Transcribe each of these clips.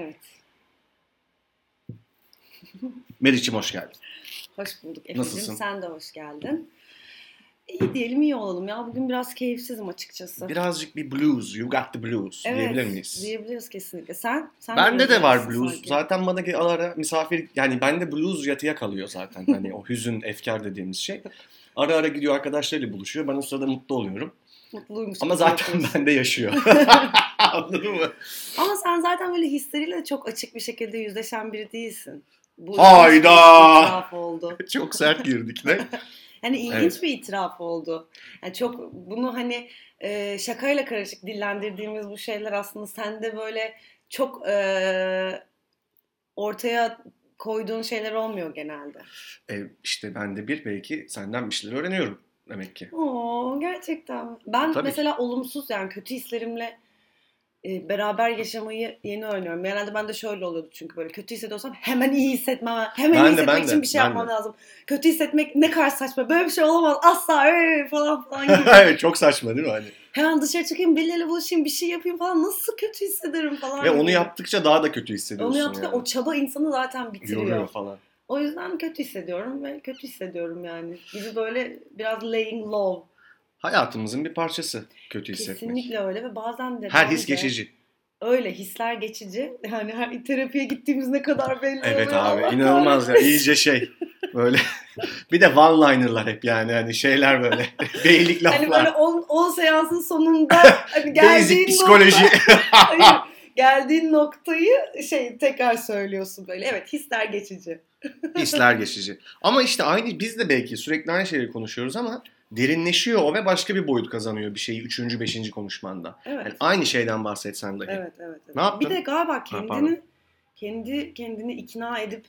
Evet. Meriç'im hoş geldin. Hoş bulduk Efe'cim. Nasılsın? Sen de hoş geldin. İyi diyelim iyi olalım ya. Bugün biraz keyifsizim açıkçası. Birazcık bir blues, you got the blues evet, diyebilir miyiz? Diyebiliriz kesinlikle. Sen? sen Bende de var blues. sanki. Zaten bana ge- ara misafir yani bende blues yatıya kalıyor zaten. Hani o hüzün, efkar dediğimiz şey. Ara ara gidiyor arkadaşlarıyla buluşuyor. Ben o sırada mutlu oluyorum. Mutluymuş. Ama zaten bende yaşıyor. Anladın mı? Ama sen zaten böyle hisleriyle çok açık bir şekilde yüzleşen biri değilsin. Bu Hayda! itiraf oldu. Çok sert girdik ne? Hani ilginç Evet. bir itiraf oldu. Yani çok bunu hani e, şakayla karışık dillendirdiğimiz bu şeyler aslında sende böyle çok e, ortaya koyduğun şeyler olmuyor genelde. E, işte ben de bir belki senden bir şeyler öğreniyorum demek ki. Oo gerçekten. Ben Tabii. mesela olumsuz yani kötü hislerimle e, beraber yaşamayı yeni öğreniyorum. Genelde ben de şöyle oluyordu çünkü böyle kötü hissediyorsam hemen iyi hissetmem, hemen Ben iyi de, hissetmek ben için de, bir şey yapmam de. lazım. Kötü hissetmek ne kadar saçma. Böyle bir şey olamaz. Asla ee, falan falan gibi. evet çok saçma değil mi? Hani? hemen dışarı çıkayım, birileriyle buluşayım, bir şey yapayım falan. Nasıl kötü hissederim falan. Ve onu gibi. yaptıkça daha da kötü hissediyorsun. Onu yaptıkça yani. o çaba insanı zaten bitiriyor. Yoruyor falan. O yüzden kötü hissediyorum ve kötü hissediyorum yani. Gibi böyle biraz laying low. Hayatımızın bir parçası kötü hissetmek. Kesinlikle öyle ve bazen de Her his geçici. Öyle hisler geçici. Yani her terapiye gittiğimiz ne kadar belli Evet oluyor. abi Allah inanılmaz ya iyice şey böyle bir de one-liner'lar hep yani hani şeyler böyle beylik laflar. Hani böyle 10 seansın sonunda hani geldiğin psikoloji. Hayır, geldiğin noktayı şey tekrar söylüyorsun böyle. Evet hisler geçici. Hisler geçici. Ama işte aynı biz de belki sürekli aynı şeyleri konuşuyoruz ama derinleşiyor o ve başka bir boyut kazanıyor bir şeyi üçüncü, beşinci konuşmanda. Evet. Yani aynı şeyden bahsetsen dahi. Evet, evet, evet. Ne yaptın? Bir de galiba kendini kendi kendini ikna edip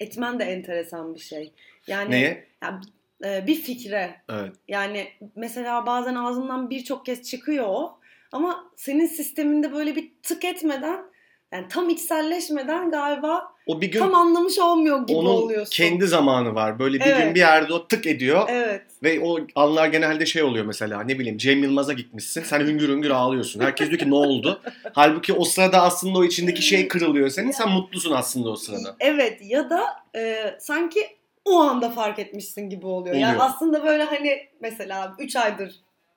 etmen de enteresan bir şey. Yani Neye? ya, e, bir fikre Evet. yani mesela bazen ağzından birçok kez çıkıyor o ama senin sisteminde böyle bir tık etmeden yani tam içselleşmeden galiba O bir gün tam anlamış olmuyor gibi onun oluyorsun. kendi zamanı var. Böyle bir Evet. gün bir yerde o tık ediyor. Evet. Ve o anlar genelde şey oluyor mesela ne bileyim Cem Yılmaz'a gitmişsin. Sen hüngür hüngür ağlıyorsun. Herkes diyor ki ne oldu? Halbuki o sırada aslında o içindeki şey kırılıyor senin. Sen mutlusun aslında o sırada. Evet ya da e, sanki o anda fark etmişsin gibi oluyor. Yani Oluyor. aslında böyle hani mesela 3 aydır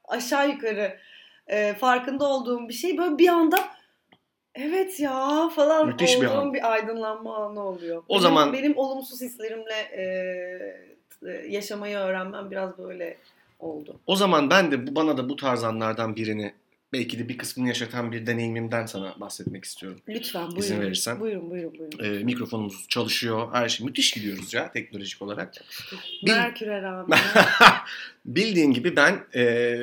aşağı yukarı e, farkında olduğum bir şey böyle bir anda evet ya falan Müthiş bir olduğum an. bir aydınlanma anı oluyor. O Benim- zaman- benim olumsuz hislerimle e, e, yaşamayı öğrenmem biraz böyle oldu. O zaman ben de bu bana da bu tarz anlardan birini belki de bir kısmını yaşatan bir deneyimimden sana bahsetmek istiyorum. Lütfen buyurun. İzin verirsen. Buyurun buyurun buyurun. Ee, mikrofonumuz çalışıyor. Her şey müthiş gidiyoruz ya teknolojik olarak. Bil- Merkür'e rağmen. Bildiğin gibi ben e,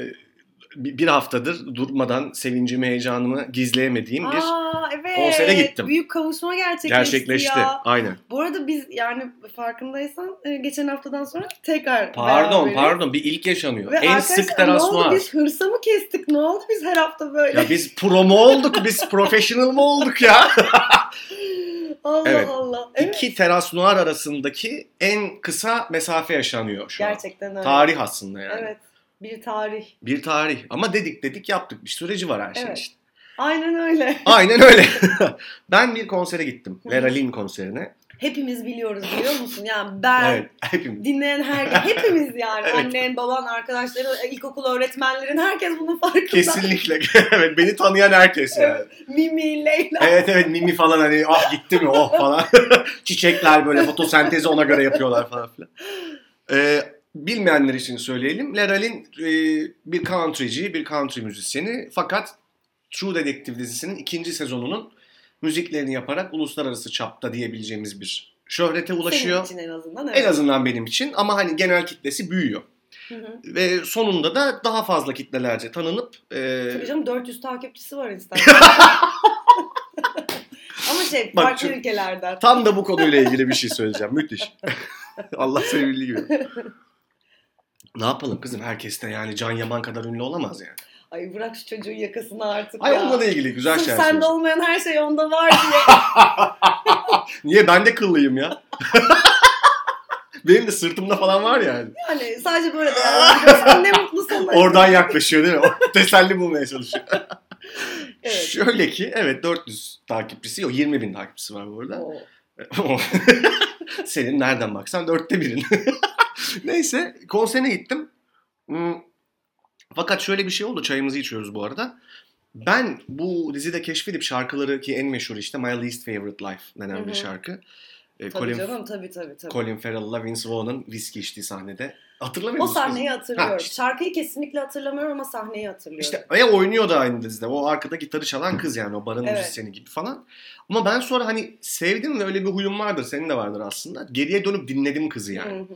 bir bir haftadır durmadan sevincimi, heyecanımı gizleyemediğim bir Aa evet. konsere gittim. Büyük kavuşma gerçekleşti, gerçekleşti. ya. Aynen. Bu arada biz yani farkındaysan e, geçen haftadan sonra tekrar Pardon beraberiz. pardon bir ilk yaşanıyor. Ve en sık teras ne oldu noir. biz hırsa mı kestik ne oldu biz her hafta böyle. Ya biz pro mu olduk? Biz professional mı olduk ya? Allah Evet. Allah. Evet. İki teras noir arasındaki en kısa mesafe yaşanıyor şu an. Gerçekten öyle. Tarih aslında yani. Evet. Bir tarih. Bir tarih. Ama dedik dedik yaptık. Bir süreci var her şeyin Evet. işte. Aynen öyle. Aynen öyle. ben bir konsere gittim. Vera Lynn konserine. Hepimiz biliyoruz biliyor musun? Yani ben Evet. Hepimiz. dinleyen herkes hepimiz yani Evet. annen, baban, arkadaşların, ilkokul öğretmenlerin herkes bunun farkında. Kesinlikle. evet beni tanıyan herkes yani. Mimi, Leyla. Evet evet Mimi falan hani ah gitti mi oh falan. Çiçekler böyle fotosentezi ona göre yapıyorlar falan filan. Ee, bilmeyenler için söyleyelim. Leral'in e, bir countryci, bir country müzisyeni. Fakat True Detective dizisinin ikinci sezonunun müziklerini yaparak uluslararası çapta diyebileceğimiz bir şöhrete ulaşıyor. Senin için en azından. Evet. En azından benim için ama hani genel kitlesi büyüyor. Hı hı. Ve sonunda da daha fazla kitlelerce tanınıp e, Tabii canım 400 takipçisi var Instagram'da. Ama şey Bak farklı ülkelerden. Tam da bu konuyla ilgili bir şey söyleyeceğim. Müthiş. Allah sevgili gibi. Ne yapalım kızım? Herkes de yani Can Yaman kadar ünlü olamaz yani. Ay bırak şu çocuğun yakasını artık Ay ya. onunla da ilgili güzel Sırf şeyler sende söyleyeceğim. olmayan her şey onda var diye. Niye? Ben de kıllıyım ya. Benim de sırtımda falan var yani. yani sadece böyle değerlendiriyorsan ne mutlu sana. Oradan yaklaşıyor değil mi? O Teselli bulmaya çalışıyor. Evet. Şöyle ki evet 400 takipçisi yok 20 bin takipçisi var bu arada. Oo. Senin nereden baksan dörtte birin. Neyse konserine gittim. Hmm, Fakat şöyle bir şey oldu. Çayımızı içiyoruz bu arada. Ben bu dizide keşfedip şarkıları ki en meşhur işte My Least Favorite Life denen bir şarkı. Ee, Tabii Colin, canım tabii tabii tabii. Colin Farrell'la Vince Vaughn'ın viski içtiği sahnede. Hatırlamıyor O musun? sahneyi hatırlıyorum. Ha, işte- Şarkıyı kesinlikle hatırlamıyorum ama sahneyi hatırlıyorum. İşte e oynuyor da aynı dizide. O arkada gitarı çalan kız yani o barın Evet. müzisyeni gibi falan. Ama ben sonra hani sevdim ve öyle bir huyum vardır. Senin de vardır aslında. Geriye dönüp dinledim kızı yani. Hı hı.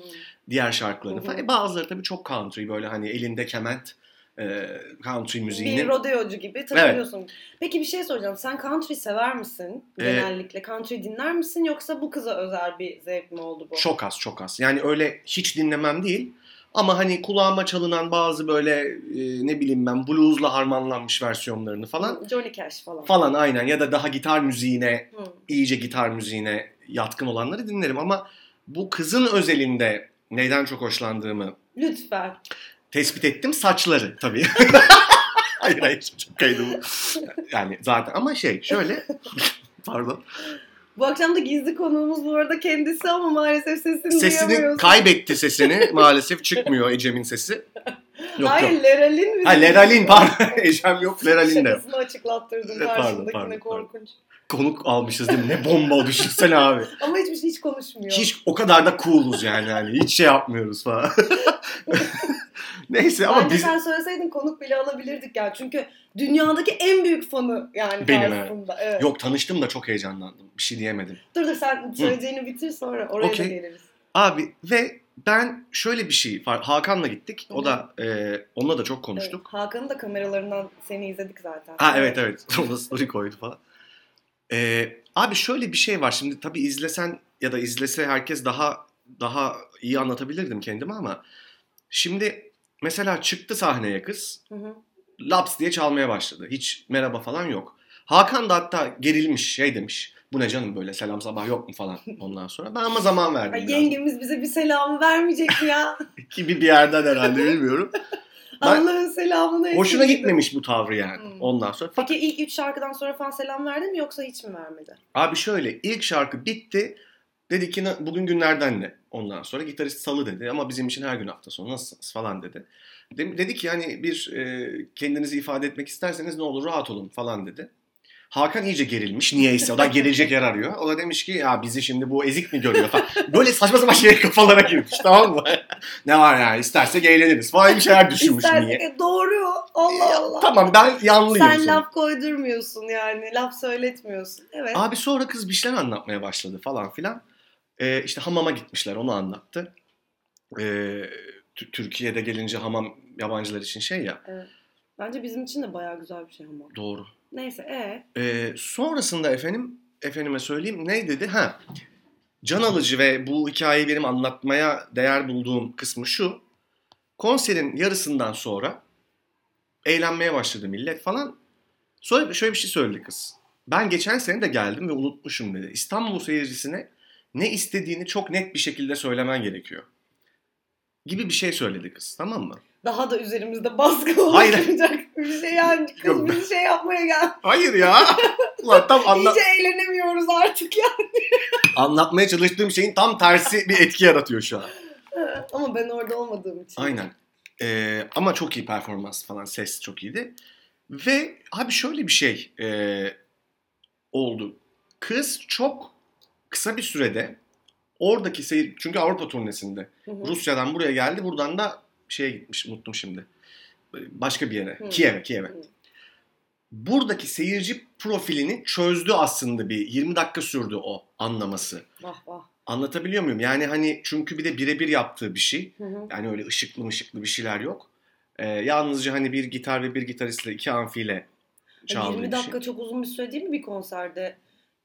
Diğer şarkılarını Hı hı. falan. E, bazıları tabii çok country böyle hani elinde kement e, country müziğini. Bir rodeocu gibi takılıyorsun. Peki bir şey soracağım. Sen country sever misin? Ee, Genellikle country dinler misin yoksa bu kıza özel bir zevk mi oldu bu? Çok az çok az. Yani öyle hiç dinlemem değil. Ama hani kulağıma çalınan bazı böyle e, ne bileyim ben bluesla harmanlanmış versiyonlarını falan. Johnny Cash falan. Falan aynen ya da daha gitar müziğine Hı. iyice gitar müziğine yatkın olanları dinlerim ama bu kızın özelinde neyden çok hoşlandığımı Lütfen. Tespit ettim saçları tabii. hayır hayır çok kaydı bu. Yani zaten ama şey şöyle pardon. Bu akşam da gizli konuğumuz bu arada kendisi ama maalesef sesini Sesini duyamıyoruz. kaybetti sesini maalesef çıkmıyor Ecem'in sesi. Yok Hayır yok. Leralin bizim Ha Leralin pardon. Ecem yok Leralin de. Şakasını açıklattırdım E, pardon, karşındakine pardon, pardon. korkunç. Konuk almışız değil mi? Ne bomba düşünsene abi. Ama hiçbir şey hiç konuşmuyor. Hiç o kadar da cool'uz yani. yani. Hiç şey yapmıyoruz falan. Neyse ama Bence biz sen söyleseydin konuk bile alabilirdik ya. Çünkü dünyadaki en büyük fanı yani Benim, evet. Evet. yok tanıştım da çok heyecanlandım. Bir şey diyemedim. Dur dur sen söyleyeceğini bitir sonra oraya Okey. da geliriz. Abi ve ben şöyle bir şey. Hakan'la gittik. O Hı da e, onunla da çok Evet, konuştuk. Hakan'ın da kameralarından seni izledik zaten. Ha evet evet. O da story koydu falan. E, abi şöyle bir şey var. Şimdi tabii izlesen ya da izlese herkes daha daha iyi anlatabilirdim kendimi ama şimdi mesela çıktı sahneye kız. Hı hı. laps diye çalmaya başladı. Hiç merhaba falan yok. Hakan da hatta gerilmiş şey demiş. Bu ne canım böyle selam sabah yok mu falan ondan sonra. Ben ama zaman verdim Ay, biraz. yengemiz bize bir selamı vermeyecek mi ya? Gibi bir yerden herhalde bilmiyorum. Allah'ın selamını Hoşuna esirgedim. gitmemiş bu tavrı yani Hmm. ondan sonra. Fakat Peki ilk üç şarkıdan sonra falan selam verdi mi yoksa hiç mi vermedi? abi şöyle ilk şarkı bitti. Dedi ki "Na- bugün günlerden ne? Ondan sonra gitarist salı dedi ama bizim için her gün hafta sonu nasılsınız falan dedi. De- dedi ki yani bir e, kendinizi ifade etmek isterseniz ne olur rahat olun falan dedi. Hakan iyice gerilmiş niyeyse. O da gerilecek yer arıyor. O da demiş ki ya bizi şimdi bu ezik mi görüyor falan. Böyle saçma sapan şey kafalara girmiş tamam mı? ne var yani istersek eğleniriz falan bir şeyler düşünmüş İstersek niye. doğru. Allah Allah. Tamam ben yanlıyım. Sen sonra. laf koydurmuyorsun yani. Laf söyletmiyorsun. Evet. Abi sonra kız bir şeyler anlatmaya başladı falan filan. Ee, işte hamama gitmişler onu anlattı. Tü- Türkiye'de gelince hamam yabancılar için şey ya. Bence bizim için de bayağı güzel bir şey ama. Doğru. Neyse e Ee, sonrasında efendim, efendime söyleyeyim ne dedi? Ha, can alıcı ve bu hikayeyi benim anlatmaya değer bulduğum kısmı şu. Konserin yarısından sonra eğlenmeye başladı millet falan. Sonra şöyle bir şey söyledi kız. Ben geçen sene de geldim ve unutmuşum dedi. İstanbul seyircisine ne istediğini çok net bir şekilde söylemen gerekiyor. Gibi bir şey söyledi kız tamam mı? daha da üzerimizde baskı oluşturacak bir şey yani. Kız Yok. bizi şey yapmaya gel. Hayır ya. Ulan tam anla- İyice eğlenemiyoruz artık ya. anlatmaya çalıştığım şeyin tam tersi bir etki yaratıyor şu an. ama ben orada olmadığım için. Aynen. Ee, ama çok iyi performans falan. Ses çok iyiydi. Ve abi şöyle bir şey e, oldu. Kız çok kısa bir sürede oradaki seyir... Çünkü Avrupa turnesinde. Hı hı. Rusya'dan buraya geldi. Buradan da şeye gitmiş. Unuttum şimdi. Başka bir yere. Hı. Kiev'e. Kiev'e. Buradaki seyirci profilini çözdü aslında bir. 20 dakika sürdü o anlaması. Vah vah. Anlatabiliyor muyum? Yani hani çünkü bir de birebir yaptığı bir şey. Hı hı. Yani öyle ışıklı mışıklı bir şeyler yok. Ee, yalnızca hani bir gitar ve bir gitaristle iki amfiyle çaldığı 20 bir dakika şey. çok uzun bir süre değil mi bir konserde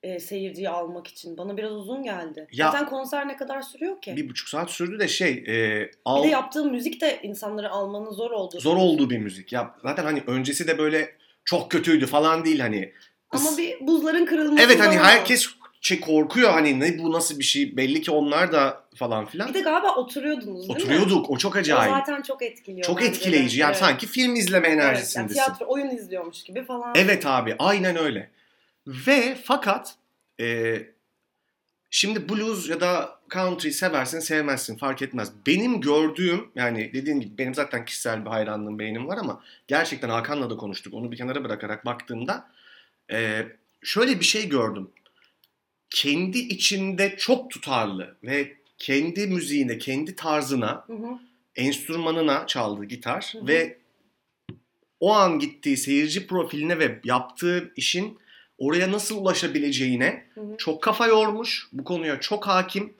e, seyirciyi almak için? Bana biraz uzun geldi. Ya- Zaten konser ne kadar sürüyor ki? Bir buçuk saat sürdü de şey e, Bir al, de yaptığım müzik de insanları almanın zor olduğu. zor olduğu bir müzik. Ya zaten hani öncesi de böyle çok kötüydü falan değil hani. Ama bir buzların kırılması Evet hani herkes şey korkuyor hani ne bu nasıl bir şey belli ki onlar da falan filan. Bir de galiba oturuyordunuz değil mi? Oturuyorduk o çok O acayip. zaten çok etkiliyor. Çok etkileyici yani Evet. sanki film izleme Evet, yani enerjisindesin. tiyatro oyun izliyormuş gibi falan. Evet abi aynen öyle. Ve fakat e, şimdi blues ya da country seversin sevmezsin fark etmez. Benim gördüğüm yani dediğim gibi benim zaten kişisel bir hayranlığım beğenim var ama gerçekten Hakan'la da konuştuk. Onu bir kenara bırakarak baktığımda e, şöyle bir şey gördüm. Kendi içinde çok tutarlı ve kendi müziğine, kendi tarzına Hı hı. enstrümanına çaldığı gitar Hı hı. ve o an gittiği seyirci profiline ve yaptığı işin oraya nasıl ulaşabileceğine Hı hı. çok kafa yormuş. Bu konuya çok hakim.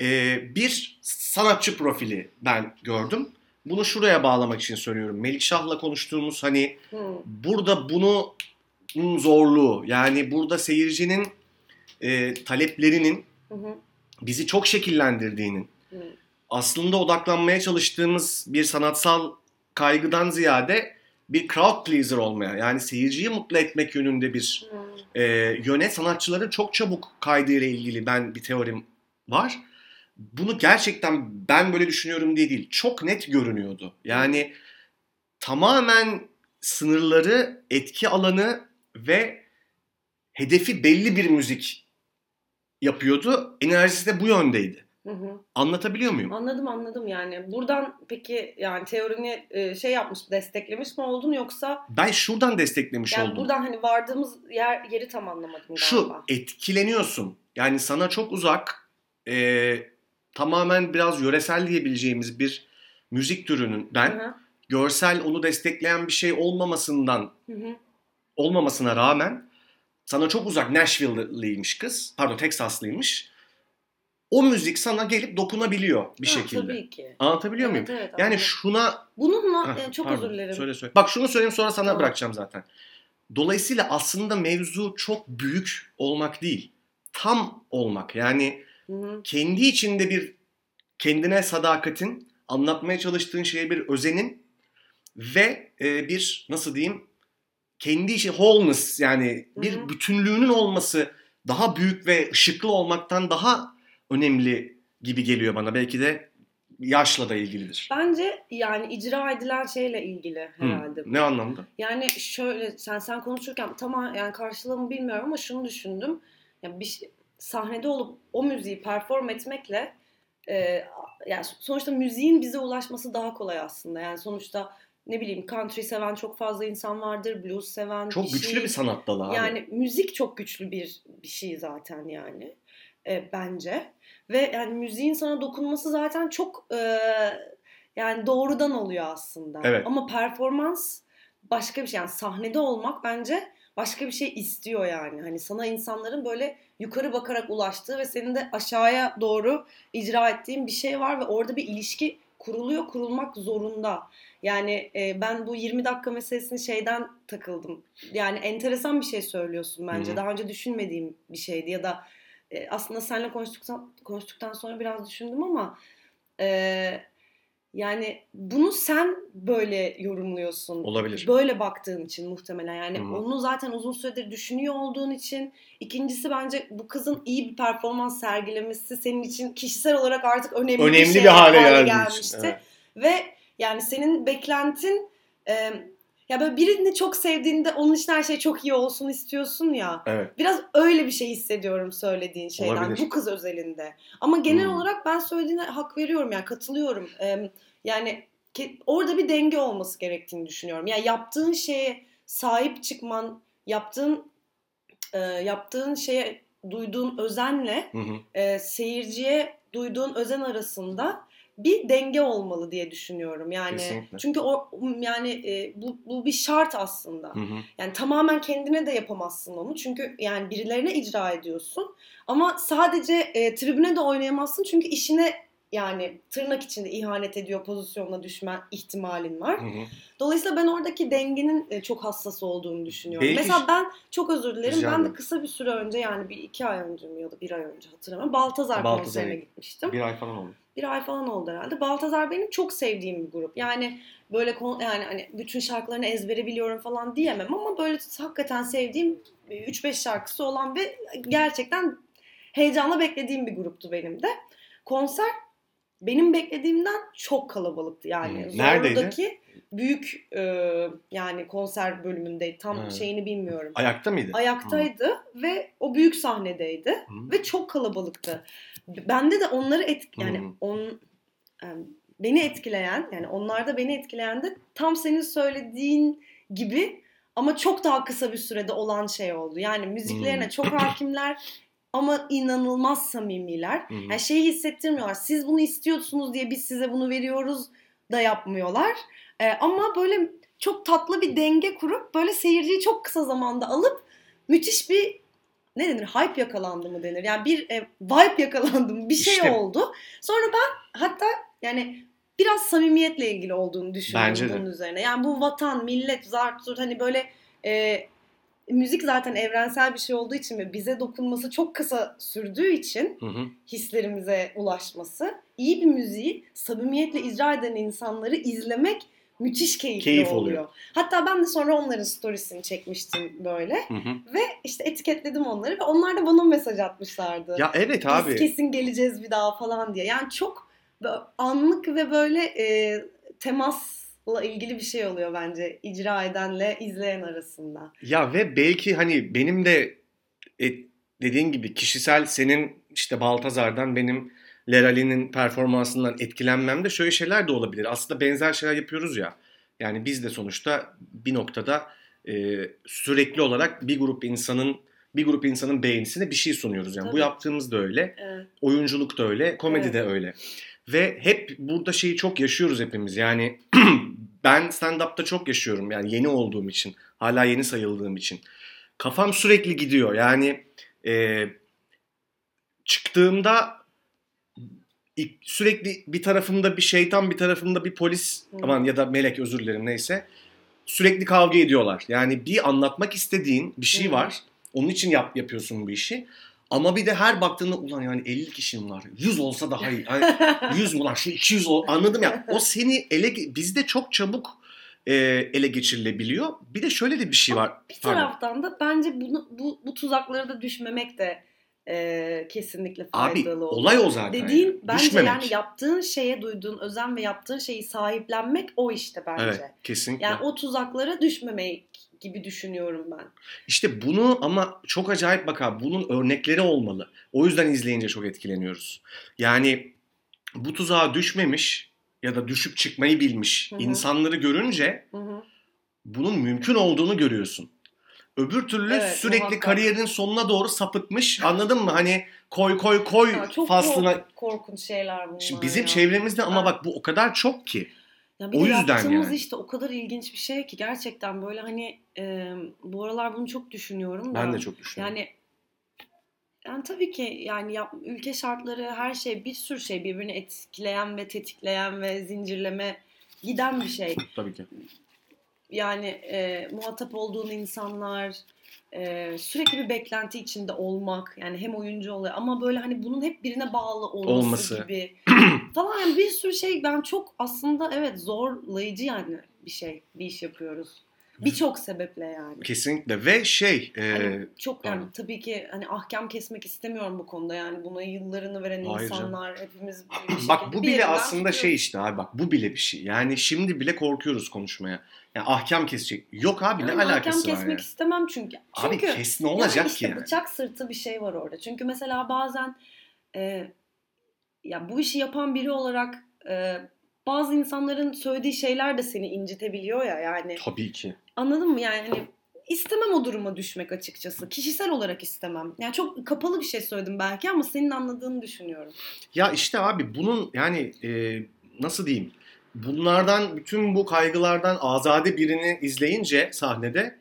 Ee, bir sanatçı profili ben gördüm. Bunu şuraya bağlamak için söylüyorum. Melikşah'la konuştuğumuz hani Hı. burada bunu zorluğu yani burada seyircinin e, taleplerinin Hı hı. bizi çok şekillendirdiğinin Hı. aslında odaklanmaya çalıştığımız bir sanatsal kaygıdan ziyade bir crowd pleaser olmaya yani seyirciyi mutlu etmek yönünde bir Hı. e, yöne sanatçıların çok çabuk kaydığıyla ilgili ben bir teorim var. Bunu gerçekten ben böyle düşünüyorum diye değil. Çok net görünüyordu. Yani tamamen sınırları, etki alanı ve hedefi belli bir müzik yapıyordu. Enerjisi de bu yöndeydi. Hı hı. Anlatabiliyor muyum? Anladım anladım yani. Buradan peki yani teorini e, şey yapmış, desteklemiş mi oldun yoksa Ben şuradan desteklemiş yani oldum. buradan hani vardığımız yer yeri tam anlamadım Şu galiba. etkileniyorsun. Yani sana çok uzak e, tamamen biraz yöresel diyebileceğimiz bir müzik türünün ben Hı hı. görsel onu destekleyen bir şey olmamasından Hı hı. olmamasına rağmen sana çok uzak Nashville'lıymış kız. Pardon Texaslıymış. O müzik sana gelip dokunabiliyor bir Ha, şekilde. Tabii ki. Anlatabiliyor Evet, muyum? evet, Yani anladım. şuna Bununla Heh, e, çok pardon, özür dilerim. Söyle söyle. Bak şunu söyleyeyim sonra sana Tamam. bırakacağım zaten. Dolayısıyla aslında mevzu çok büyük olmak değil. Tam olmak. Yani Hı hı. kendi içinde bir kendine sadakatin, anlatmaya çalıştığın şeye bir özenin ve e, bir nasıl diyeyim kendi içi wholeness yani bir Hı hı. bütünlüğünün olması daha büyük ve ışıklı olmaktan daha önemli gibi geliyor bana. Belki de yaşla da ilgilidir. Bence yani icra edilen şeyle ilgili Hı, herhalde. Ne anlamda? Yani şöyle sen sen konuşurken tamam yani karşılığımı bilmiyorum ama şunu düşündüm. Yani bir sahnede olup o müziği perform etmekle e, yani sonuçta müziğin bize ulaşması daha kolay aslında. Yani sonuçta ne bileyim country seven çok fazla insan vardır, blues seven Çok bir güçlü şey. bir sanat dalı abi. Yani müzik çok güçlü bir bir şey zaten yani e, bence ve yani müziğin sana dokunması zaten çok e, yani doğrudan oluyor aslında. Evet. Ama performans başka bir şey yani sahnede olmak bence başka bir şey istiyor yani. Hani sana insanların böyle yukarı bakarak ulaştığı ve senin de aşağıya doğru icra ettiğin bir şey var ve orada bir ilişki kuruluyor, kurulmak zorunda. Yani e, ben bu 20 dakika meselesini şeyden takıldım. Yani enteresan bir şey söylüyorsun bence. Hı hı. Daha önce düşünmediğim bir şeydi ya da e, aslında seninle konuştuktan konuştuktan sonra biraz düşündüm ama e, yani bunu sen böyle yorumluyorsun. Olabilir. Böyle baktığın için muhtemelen yani Hı hı. onu zaten uzun süredir düşünüyor olduğun için ikincisi bence bu kızın iyi bir performans sergilemesi senin için kişisel olarak artık önemli, Önemli bir, şey bir hale geldiği gelmişti. evet. Ve yani senin beklentin e, ya böyle birini çok sevdiğinde onun için her şey çok iyi olsun istiyorsun ya. Evet. Biraz öyle bir şey hissediyorum söylediğin şeyden Olabilir. bu kız özelinde. Ama genel Hmm. olarak ben söylediğine hak veriyorum yani katılıyorum. Ee, yani orada bir denge olması gerektiğini düşünüyorum. Yani yaptığın şeye sahip çıkman, yaptığın e, yaptığın şeye duyduğun özenle Hı hı. e, seyirciye duyduğun özen arasında bir denge olmalı diye düşünüyorum. Yani Kesinlikle. çünkü o yani e, bu bu bir şart aslında. Hı hı. Yani tamamen kendine de yapamazsın onu. Çünkü yani birilerine icra ediyorsun. Ama sadece e, tribüne de oynayamazsın. Çünkü işine yani tırnak içinde ihanet ediyor pozisyonuna düşme ihtimalin var. Hı hı. Dolayısıyla ben oradaki dengenin e, çok hassas olduğunu düşünüyorum. Belki- Mesela ben çok özür dilerim. Rica ben de kısa bir süre önce yani bir iki ay önce mi ya da bir ay önce hatırlamıyorum. Baltazar, Baltazar'a konserine gitmiştim Bir ay falan oldu. Bir ay falan oldu herhalde. Baltazar benim çok sevdiğim bir grup. Yani böyle kon- yani hani bütün şarkılarını ezbere biliyorum falan diyemem ama böyle hakikaten sevdiğim 3-5 şarkısı olan ve gerçekten heyecanla beklediğim bir gruptu benim de. Konser benim beklediğimden çok kalabalıktı yani. Hmm. Neredeydi? Zorlu'daki büyük e, yani konser bölümündeydi. Tam Ha. şeyini bilmiyorum. Ayakta mıydı? Ayaktaydı ve o büyük sahnedeydi Hı. ve çok kalabalıktı. Bende de onları et yani Hı. on yani beni etkileyen yani onlarda beni etkileyen de tam senin söylediğin gibi ama çok daha kısa bir sürede olan şey oldu. Yani müziklerine Hmm. çok hakimler ama inanılmaz samimiler. Yani şeyi hissettirmiyorlar. Siz bunu istiyorsunuz diye biz size bunu veriyoruz da yapmıyorlar. Ee, ama böyle çok tatlı bir denge kurup böyle seyirciyi çok kısa zamanda alıp müthiş bir ne denir? Hype yakalandı mı denir? Yani bir e, vibe yakalandı mı? Bir şey İşte. oldu. Sonra ben hatta yani biraz samimiyetle ilgili olduğunu düşünüyorum Bence de. bunun üzerine. Yani bu vatan, millet, zart, zurt hani böyle e, müzik zaten evrensel bir şey olduğu için ve bize dokunması çok kısa sürdüğü için Hı hı. hislerimize ulaşması, iyi bir müziği samimiyetle icra eden insanları izlemek müthiş keyifli Keyif oluyor. oluyor. Hatta ben de sonra onların storiesini çekmiştim böyle Hı hı. ve işte etiketledim onları ve onlar da bana mesaj atmışlardı. Ya evet Biz abi. kesin geleceğiz bir daha falan diye. Yani çok anlık ve böyle e, temasla ilgili bir şey oluyor bence icra edenle izleyen arasında. Ya ve belki hani benim de e, dediğin gibi kişisel senin işte Baltazar'dan benim Lerali'nin performansından etkilenmem de şöyle şeyler de olabilir. Aslında benzer şeyler yapıyoruz ya. Yani biz de sonuçta bir noktada e, sürekli olarak bir grup insanın bir grup insanın beğenisine bir şey sunuyoruz. Yani bu Tabii. yaptığımız da öyle. Evet. Oyunculuk da öyle, komedi Evet. de öyle. Ve hep burada şeyi çok yaşıyoruz hepimiz. Yani ben stand-up'ta çok yaşıyorum. Yani yeni olduğum için, hala yeni sayıldığım için. Kafam sürekli gidiyor. Yani e, çıktığımda sürekli bir tarafımda bir şeytan, bir tarafımda bir polis, Hı. aman ya da melek özür dilerim neyse. Sürekli kavga ediyorlar. Yani bir anlatmak istediğin bir şey Hı. var. Onun için yap, yapıyorsun bu işi. Ama bir de her baktığında ulan yani 50 kişim var. 100 olsa daha iyi. Yani 100 ulan şu 200 ol. Anladım ya. O seni ele bizde çok çabuk e, ele geçirilebiliyor. Bir de şöyle de bir şey var. Bir Pardon. taraftan da bence bunu, bu, bu tuzaklara da düşmemek de e, kesinlikle Abi faydalı olur. olay o zaten. Dediğin yani. bence Düşmemek. yani yaptığın şeye duyduğun özen ve yaptığın şeyi sahiplenmek o işte bence. Evet kesinlikle. Yani o tuzaklara düşmemek gibi düşünüyorum ben. İşte bunu ama çok acayip bak abi bunun örnekleri olmalı. O yüzden izleyince çok etkileniyoruz. Yani bu tuzağa düşmemiş ya da düşüp çıkmayı bilmiş Hı hı. insanları görünce Hı hı. bunun mümkün olduğunu görüyorsun. Öbür türlü Evet, sürekli muhakkak. kariyerin sonuna doğru sapıtmış. Anladın mı? Hani koy koy koy Ya çok faslına. kork- korkunç şeyler bunlar Şimdi bizim ya. çevremizde ama bak bu o kadar çok ki. Ya bir O de yüzden yaptığımız yani. işte o kadar ilginç bir şey ki gerçekten böyle hani e, bu aralar bunu çok düşünüyorum da. Ben de çok düşünüyorum. Yani yani tabii ki yani yap, ülke şartları her şey bir sürü şey birbirini etkileyen ve tetikleyen ve zincirleme giden bir şey. Tabii ki. Yani e, muhatap olduğun insanlar e, sürekli bir beklenti içinde olmak yani hem oyuncu oluyor ama böyle hani bunun hep birine bağlı olması, Olması. gibi falan yani bir sürü şey ben çok aslında evet zorlayıcı yani bir şey bir iş yapıyoruz. Birçok sebeple yani. Kesinlikle ve şey e, Hani çok yani pardon. tabii ki hani ahkam kesmek istemiyorum bu konuda yani buna yıllarını veren Hayır canım. insanlar hepimiz bir Bak bu bir bile aslında tutuyoruz. şey işte abi bak bu bile bir şey. Yani şimdi bile korkuyoruz konuşmaya. Yani ahkam kesecek. Yok abi ne Yani alakası ahkam var kesmek yani? istemem çünkü. Abi Çünkü kes ne olacak yani ki işte yani? bıçak sırtı bir şey var orada. Çünkü mesela bazen e, ya bu işi yapan biri olarak e, bazı insanların söylediği şeyler de seni incitebiliyor ya yani. Tabii ki. Anladın mı? Yani hani istemem o duruma düşmek açıkçası. Kişisel olarak istemem. Yani çok kapalı bir şey söyledim belki ama senin anladığını düşünüyorum. Ya işte abi bunun yani e, nasıl diyeyim? Bunlardan bütün bu kaygılardan azade birini izleyince sahnede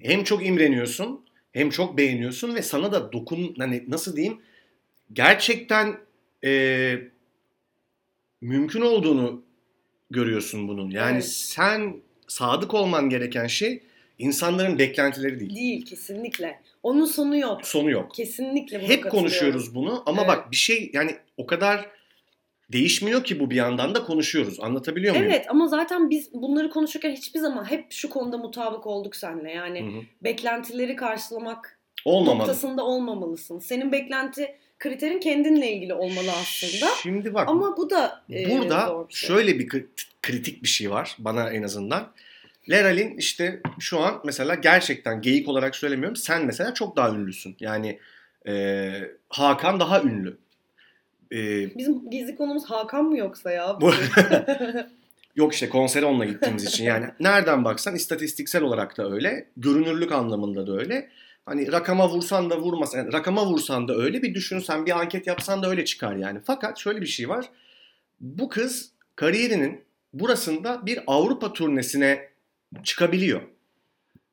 hem çok imreniyorsun hem çok beğeniyorsun ve sana da dokun hani nasıl diyeyim gerçekten e, mümkün olduğunu görüyorsun bunun. Yani Evet. sen sadık olman gereken şey insanların beklentileri değil. Değil kesinlikle. Onun sonu yok. Sonu yok. Kesinlikle Hep konuşuyoruz bunu ama Evet. bak bir şey yani o kadar değişmiyor ki bu bir yandan da konuşuyoruz. Anlatabiliyor muyum? Evet ama zaten biz bunları konuşurken hiçbir zaman hep şu konuda mutabık olduk seninle. Yani Hı hı. beklentileri karşılamak Olmamalı. noktasında olmamalısın. Senin beklenti kriterin kendinle ilgili olmalı aslında. Şimdi bak Ama bu da e, burada zor bir şey. şöyle bir kri- kritik bir şey var bana en azından. Leral'in işte şu an mesela gerçekten geyik olarak söylemiyorum. Sen mesela çok daha ünlüsün. Yani e, Hakan daha ünlü. E, Bizim gizli konumuz Hakan mı yoksa ya? Bu- Yok işte konsere onunla gittiğimiz için yani nereden baksan istatistiksel olarak da öyle, görünürlük anlamında da öyle. Hani rakama vursan da vurmasan, yani rakama vursan da öyle bir düşünsen, bir anket yapsan da öyle çıkar yani. Fakat şöyle bir şey var. Bu kız kariyerinin burasında bir Avrupa turnesine çıkabiliyor.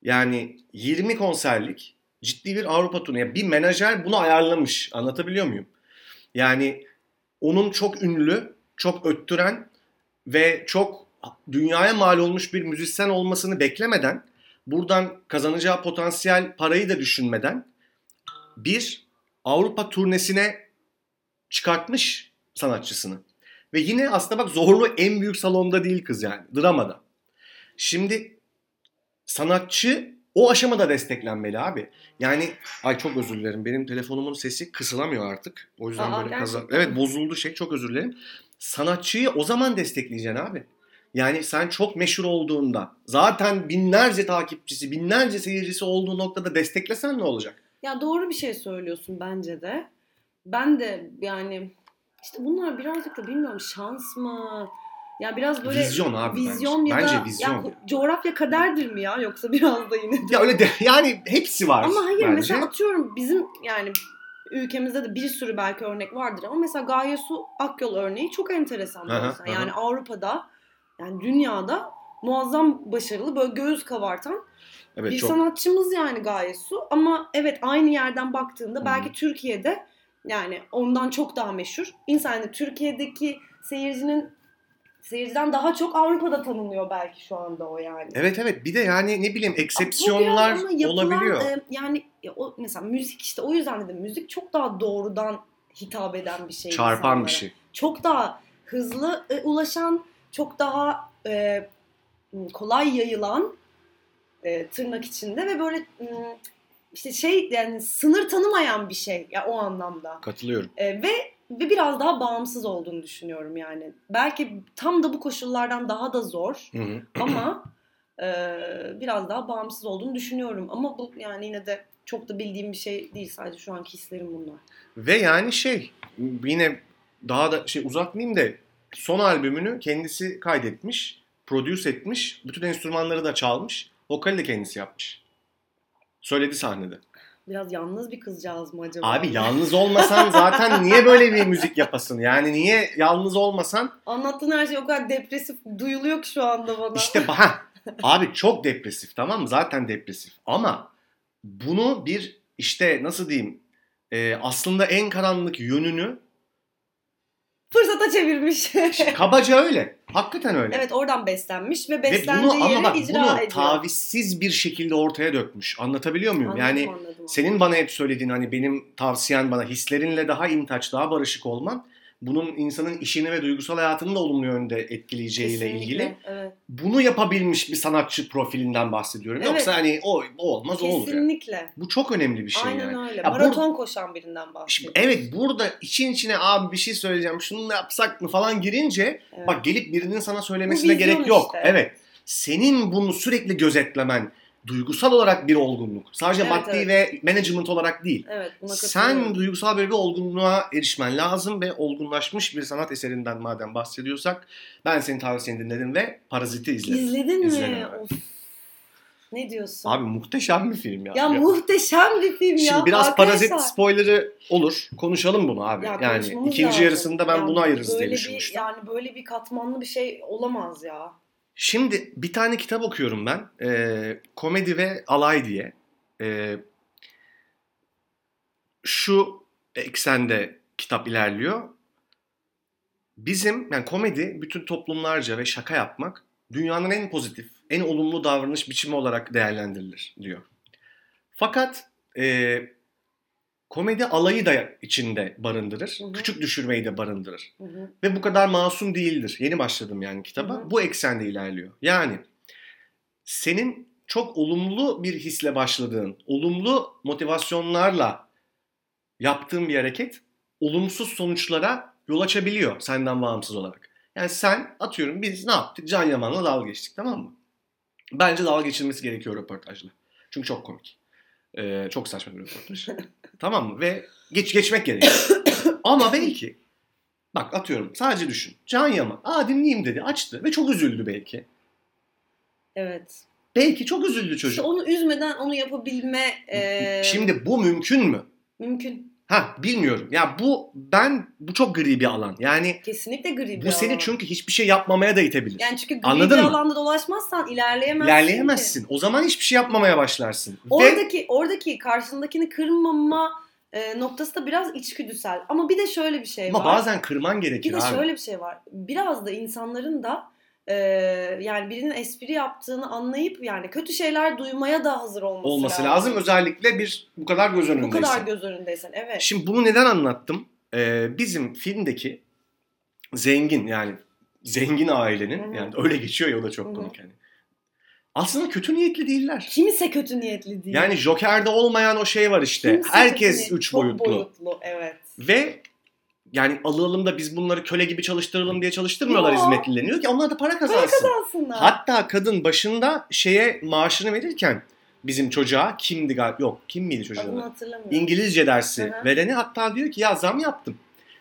Yani 20 konserlik ciddi bir Avrupa turnesi. Bir menajer bunu ayarlamış. Anlatabiliyor muyum? Yani onun çok ünlü, çok öttüren ve çok dünyaya mal olmuş bir müzisyen olmasını beklemeden, buradan kazanacağı potansiyel parayı da düşünmeden bir Avrupa turnesine çıkartmış sanatçısını. Ve yine aslında bak zorlu en büyük salonda değil kız yani. Dramada. Şimdi sanatçı o aşamada desteklenmeli abi. Yani ay çok özür dilerim. Benim telefonumun sesi kısılamıyor artık. O yüzden Aa, böyle kaza... Evet bozuldu şey çok özür dilerim. Sanatçıyı o zaman destekleyeceksin abi. Yani sen çok meşhur olduğunda zaten binlerce takipçisi, binlerce seyircisi olduğu noktada desteklesen ne olacak? Ya doğru bir şey söylüyorsun bence de. Ben de yani işte bunlar birazcık da bilmiyorum şans mı? Ya biraz böyle Vizyon abi vizyon bence. ya Bence da vizyon. ya, coğrafya kaderdir mi ya yoksa biraz da yine de. Ya öyle de yani hepsi var Ama hayır bence. mesela atıyorum bizim yani ülkemizde de bir sürü belki örnek vardır ama mesela Gaye Su Akyol örneği çok enteresan Aha, aha. Yani Avrupa'da yani dünyada muazzam başarılı böyle göğüs kabartan evet bir çok. sanatçımız yani Gaye Su ama evet aynı yerden baktığında Hı. belki Türkiye'de yani ondan çok daha meşhur. İnsan yani Türkiye'deki seyircinin seyirciden daha çok Avrupa'da tanınıyor belki şu anda o yani. Evet evet bir de yani ne bileyim eksepsiyonlar yapılan, olabiliyor. e, yani ya o mesela müzik işte o yüzden dedim müzik çok daha doğrudan hitap eden bir şey. Çarpan insanlara. bir şey. Çok daha hızlı e, ulaşan, çok daha e, kolay yayılan e, tırnak içinde ve böyle işte şey yani sınır tanımayan bir şey ya o anlamda. Katılıyorum. E, ve ve biraz daha bağımsız olduğunu düşünüyorum yani. Belki tam da bu koşullardan daha da zor Hı hı. ama e, biraz daha bağımsız olduğunu düşünüyorum. Ama bu yani yine de çok da bildiğim bir şey değil. Sadece şu anki hislerim bunlar. Ve yani şey yine daha da şey uzatmayayım da son albümünü kendisi kaydetmiş, produce etmiş, bütün enstrümanları da çalmış, vokali de kendisi yapmış. Söyledi sahnede. Biraz yalnız bir kızcağız mı acaba? Abi yalnız olmasan zaten niye böyle bir müzik yapasın? Yani niye yalnız olmasan Anlattığın her şey o kadar depresif duyuluyor ki şu anda bana. işte ha abi çok depresif tamam mı? Zaten depresif ama bunu bir işte nasıl diyeyim e, aslında en karanlık yönünü Fırsata çevirmiş. kabaca öyle. Hakikaten öyle. evet oradan beslenmiş ve Ve beslendiği bunu ama yeri bak icra bunu ediyor. tavizsiz bir şekilde ortaya dökmüş. Anlatabiliyor muyum? Anladım, yani anladım. senin bana hep söylediğin hani benim tavsiyen bana hislerinle daha intaç, daha barışık olman bunun insanın işini ve duygusal hayatını da olumlu yönde etkileyeceğiyle Kesinlikle, ilgili. Evet. Bunu yapabilmiş bir sanatçı profilinden bahsediyorum. Evet. Yoksa hani o, o olmaz o olur. yani. Kesinlikle. Bu çok önemli bir şey Aynen yani. öyle. Ya Maraton koşan birinden Şimdi, bahsediyor. evet burada için içine abi bir şey söyleyeceğim şunu da yapsak mı falan girince Evet. Bak gelip birinin sana söylemesine gerek yok. işte. Evet. Senin bunu sürekli gözetlemen duygusal olarak bir olgunluk. Sadece Evet, maddi evet. ve management olarak değil. Evet buna Sen duygusal böyle bir olgunluğa erişmen lazım ve olgunlaşmış bir sanat eserinden madem bahsediyorsak ben senin tavsiyeni dinledim ve Parazit'i izledim. İzledin İzledim, mi? Of. Ne diyorsun? Abi muhteşem bir film ya. ya, Ya- muhteşem bir film ya. Şimdi biraz Arkadaşlar. Parazit spoilerı olur. Konuşalım bunu abi. Ya yani ikinci lazım. yarısında ben Ya bunu ayırırız diye bir- düşünmüştüm. Yani böyle bir katmanlı bir şey olamaz ya. Şimdi bir tane kitap okuyorum ben. Ee, Komedi ve Alay diye. Ee, şu eksende kitap ilerliyor. Bizim yani komedi bütün toplumlarca ve şaka yapmak dünyanın en pozitif, en olumlu davranış biçimi olarak değerlendirilir diyor. Fakat e, komedi alayı da içinde barındırır. Hı hı. Küçük düşürmeyi de barındırır. Hı hı. Ve bu kadar masum değildir. Yeni başladım yani kitaba. Hı hı. Bu eksende ilerliyor. Yani senin çok olumlu bir hisle başladığın, olumlu motivasyonlarla yaptığın bir hareket olumsuz sonuçlara yol açabiliyor senden bağımsız olarak. Yani sen atıyorum biz ne yaptık? Can Yaman'la dalga geçtik tamam mı? Bence dalga geçilmesi gerekiyor röportajla. Çünkü çok komik. Ee, çok saçma bir röportaj. tamam mı? Ve geç geçmek gerekiyor. Ama belki bak atıyorum sadece düşün. Can Yaman aa dinleyeyim dedi açtı ve çok üzüldü belki. Evet. Belki çok üzüldü çocuk. İşte onu üzmeden onu yapabilme e, Şimdi bu mümkün mü? mümkün. Ha bilmiyorum. Ya bu ben bu çok gri bir alan. Yani Kesinlikle gri bir bu seni alan. çünkü hiçbir şey yapmamaya da itebilir. yani çünkü gri Anladın bir mı? alanda dolaşmazsan ilerleyemezsin. ki. İlerleyemezsin. O zaman hiçbir şey yapmamaya başlarsın. Ve Oradaki oradaki karşındakini kırmama e, noktası da biraz içgüdüsel. Ama bir de şöyle bir şey ama var. bazen kırman bir gerekir de abi. şöyle bir şey var. Biraz da insanların da e, yani birinin espri yaptığını anlayıp yani kötü şeyler duymaya da hazır olması, olması lazım. Özellikle bir bu kadar göz Bu önündeyse. kadar göz önündeysen evet. Şimdi bunu neden anlattım? Ee, bizim filmdeki zengin yani zengin ailenin Hı hı. yani öyle geçiyor ya o da çok Hı hı. komik yani. Aslında kötü niyetli değiller. Kimse kötü niyetli değil. Yani Joker'de olmayan o şey var işte. Kimse kötü Herkes üç Çok boyutlu. boyutlu evet. Ve yani alalım da biz bunları köle gibi çalıştıralım diye çalıştırmıyorlar Yo. hizmetlilerini. Diyor ki onlar da para Para kazansın. kazansınlar. Hatta kadın başında şeye maaşını verirken bizim çocuğa kimdi galiba yok kim miydi çocuğun adı? hatırlamıyorum. İngilizce dersi Hı hı. vereni hatta diyor ki ya zam yaptım.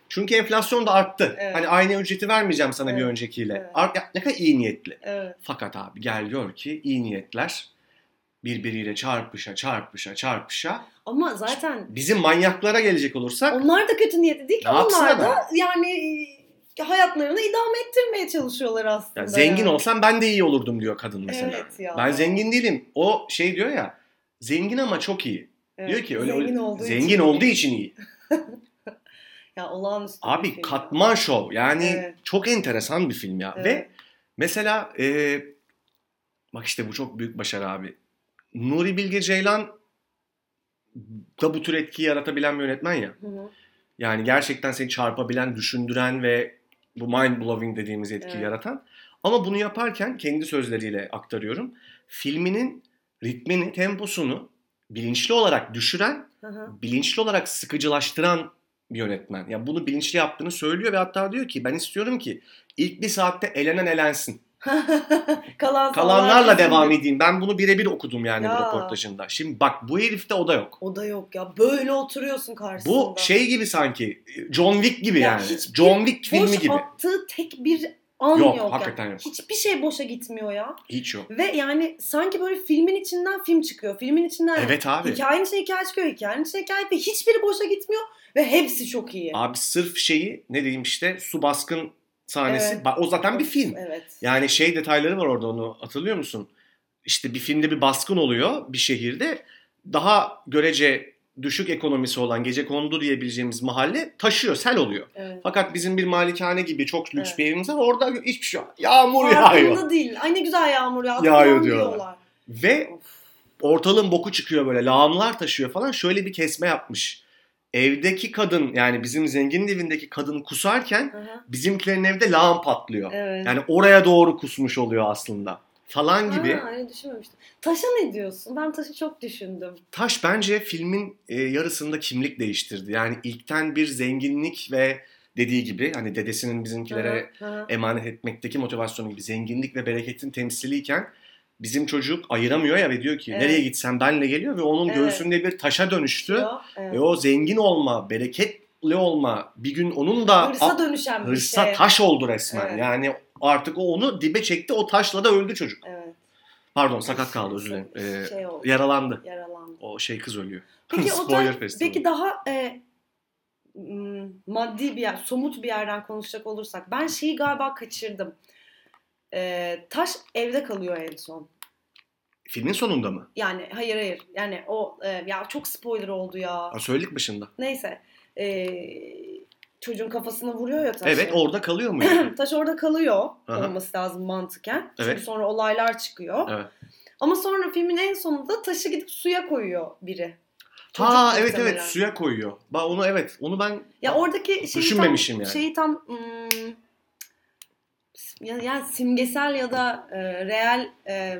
Çünkü enflasyon da arttı. Evet. Hani aynı ücreti vermeyeceğim sana bir Evet. öncekiyle. Evet. Art, ne kadar iyi niyetli. Evet. Fakat abi gel gör ki iyi niyetler birbiriyle çarpışa çarpışa çarpışa. Ama zaten Bizim manyaklara gelecek olursak onlar da kötü niyetli değil ki. Onlar da yani e, hayatlarını idame ettirmeye çalışıyorlar aslında. ya zengin yani. olsam ben de iyi olurdum diyor kadın mesela. Evet ya. Ben zengin değilim. O şey diyor ya zengin ama çok iyi. Evet, Diyor ki öyle zengin öyle- olduğu zengin için. olduğu için iyi. Ya olağanüstü bir Abi film. katman şov. Yani Evet. çok enteresan bir film ya. Evet. Ve mesela e, bak işte bu çok büyük başarı abi. Nuri Bilge Ceylan da bu tür etkiyi yaratabilen bir yönetmen ya. Hı hı. Yani gerçekten seni çarpabilen, düşündüren ve bu mind blowing dediğimiz etkiyi Evet. yaratan. Ama bunu yaparken kendi sözleriyle aktarıyorum. Filminin ritmini, temposunu bilinçli olarak düşüren, Hı hı. bilinçli olarak sıkıcılaştıran bir yönetmen. Yani bunu bilinçli yaptığını söylüyor ve hatta diyor ki ben istiyorum ki ilk bir saatte elenen elensin. Kalan Kalanlarla devam de- edeyim. Ben bunu birebir okudum yani Ya. bu röportajında. Şimdi bak bu herifte o da yok. O da yok ya. Böyle oturuyorsun karşısında. Bu şey gibi sanki John Wick gibi Ya yani. John Wick filmi Boş gibi. attığı tek bir an Yok, yok. hakikaten yani. yok. Hiçbir şey boşa gitmiyor ya. Hiç yok. Ve yani sanki böyle filmin içinden film çıkıyor. Filmin içinden Evet abi. hikayenin içine hikaye çıkıyor. Hikayenin içine hikaye ve hiçbiri boşa gitmiyor. Ve hepsi çok iyi. Abi sırf şeyi ne diyeyim işte su baskın sahnesi. Evet. O zaten bir film. Evet. Yani şey detayları var orada onu hatırlıyor musun? İşte bir filmde bir baskın oluyor bir şehirde. Daha görece düşük ekonomisi olan gece kondu diyebileceğimiz mahalle taşıyor, sel oluyor. evet. Fakat bizim bir malikane gibi çok lüks Evet. bir evimiz var. Orada hiçbir şey yok. Yağmur yağıyor. Farkında değil. Ay ne güzel yağmur yağdı. Yağıyor falan diyorlar. Ve Of. ortalığın boku çıkıyor böyle. Lağımlar taşıyor falan. Şöyle bir kesme yapmış. Evdeki kadın yani bizim zenginin evindeki kadın kusarken hı. bizimkilerin evde lağım patlıyor. Evet. Yani oraya doğru kusmuş oluyor aslında. Falan gibi. Ha, öyle düşünmemiştim. Taşa ne diyorsun? Ben taşı çok düşündüm. Taş bence filmin e, yarısında kimlik değiştirdi. Yani ilkten bir zenginlik ve dediği gibi hani dedesinin bizimkilere Hı hı. emanet etmekteki motivasyonu gibi zenginlik ve bereketin temsiliyken bizim çocuk ayıramıyor ya ve diyor ki Evet. nereye gitsem benle geliyor ve onun Evet. göğsünde bir taşa dönüştü. Evet. Ve o zengin olma, bereketli olma bir gün onun da Hırsa dönüşen bir hırsa şey. taş oldu resmen. Evet. Yani artık o onu dibe çekti. O taşla da öldü çocuk. Evet. Pardon sakat kaldı özür dilerim. Ee, Şey oldu. yaralandı. Yaralandı. O şey kız ölüyor. Peki o Spoiler tarz, festivali. peki daha e, maddi bir yer, somut bir yerden konuşacak olursak ben şeyi galiba kaçırdım. E, taş evde kalıyor en son. Filmin sonunda mı? Yani hayır hayır. Yani o e, ya çok spoiler oldu ya. Ha, söyledik başında. Neyse. E, çocuğun kafasına vuruyor ya taşı. Evet orada kalıyor mu? yani? Taş orada kalıyor Aha. olması lazım mantıken. Çünkü Evet. sonra olaylar çıkıyor. Evet. Ama sonra filmin en sonunda taşı gidip suya koyuyor biri. ha Çocuk evet evet muhtemelen. suya koyuyor. Ba onu evet onu ben Ya oradaki şeyi tam, Düşünmemişim yani. şeyi tam hmm, ya- yani simgesel ya da e, real e,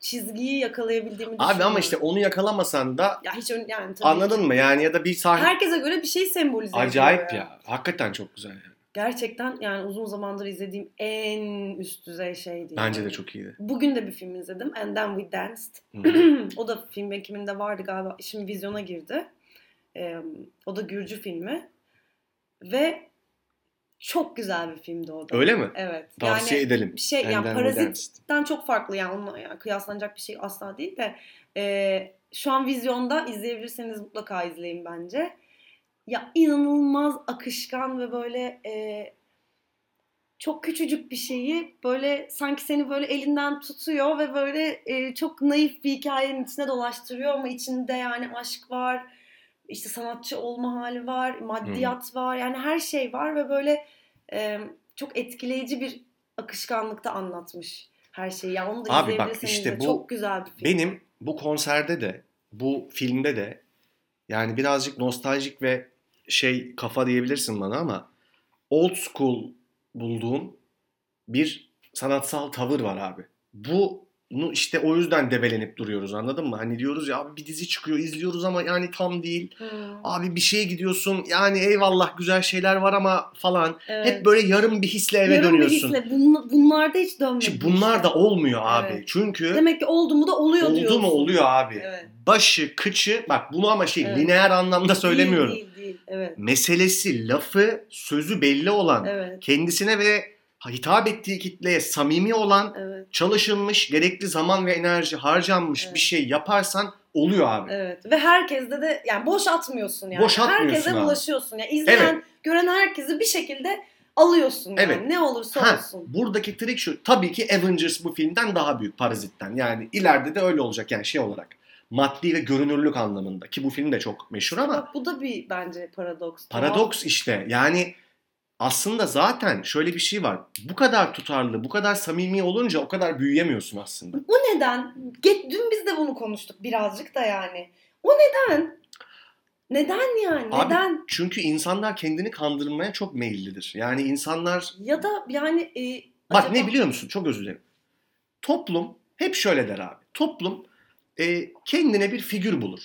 çizgiyi yakalayabildiğimi Abi ama düşünüyorum. işte onu yakalamasan da ya hiç ön- yani tabii anladın ki. mı? Yani ya da bir sahne Herkese göre bir şey sembolize ediyor acayip ya. Hakikaten çok güzel. Yani. Gerçekten yani uzun zamandır izlediğim en üst düzey şeydi. Bence yani. de çok iyiydi. Bugün de bir film izledim. And Then We Danced. O da film ekiminde vardı galiba. Şimdi vizyona girdi. Ee, o da Gürcü filmi. Ve çok güzel bir filmdi o da. Öyle mi? Evet. Tavsiye yani edelim. bir şey And yani. Parazit'ten çok farklı yani onunla yani kıyaslanacak bir şey asla değil de e, şu an vizyonda izleyebilirseniz mutlaka izleyin bence. Ya inanılmaz akışkan ve böyle e, çok küçücük bir şeyi böyle sanki seni böyle elinden tutuyor ve böyle e, çok naif bir hikayenin içine dolaştırıyor ama içinde yani aşk var, işte sanatçı olma hali var, maddiyat var yani her şey var ve böyle e, çok etkileyici bir akışkanlıkta anlatmış her şeyi. Ya onu da Abi bak işte bu çok güzel bir film. Benim bu konserde de bu filmde de yani birazcık nostaljik ve şey kafa diyebilirsin bana ama old school bulduğum bir sanatsal tavır var abi. Bunu işte o yüzden debelenip duruyoruz anladın mı? Hani diyoruz ya abi bir dizi çıkıyor izliyoruz ama yani tam değil. Hı, Abi bir şeye gidiyorsun yani eyvallah güzel şeyler var ama falan. evet. Hep böyle yarım bir hisle eve Yarım bir dönüyorsun. hisle. Bun- bunlarda hiç dönmedi. Şimdi bunlar işte. da olmuyor abi. Evet. Çünkü Demek ki oldu mu da oluyor oldu diyorsun. mu oluyor abi. Evet. Başı, kıçı bak bunu ama şey Evet. lineer anlamda söylemiyorum. Değil değil değil. Evet. Meselesi, lafı, sözü belli olan, Evet. kendisine ve hitap ettiği kitleye samimi olan, Evet. çalışılmış, gerekli zaman ve enerji harcanmış Evet. bir şey yaparsan oluyor abi. Evet. Ve herkeste de yani boş atmıyorsun yani. Boş atmıyorsun Herkese abi. bulaşıyorsun. Yani izleyen, gören herkesi bir şekilde alıyorsun yani. Evet. Ne olursa Ha, olsun. buradaki trik şu. Tabii ki Avengers bu filmden daha büyük Parazit'ten. Yani ileride de öyle olacak yani şey olarak. Maddi ve görünürlük anlamında. Ki bu film de çok meşhur ama Bak bu da bir bence paradoks. Paradoks işte. Yani aslında zaten şöyle bir şey var. Bu kadar tutarlı, bu kadar samimi olunca o kadar büyüyemiyorsun aslında. O neden? Get, dün biz de bunu konuştuk birazcık da yani. O neden? Neden yani? Abi, Neden? Çünkü insanlar kendini kandırmaya çok meyillidir. Yani insanlar Ya da yani e, bak acaba- ne biliyor musun? Çok özür dilerim. Toplum hep şöyle der abi. Toplum e, kendine bir figür bulur.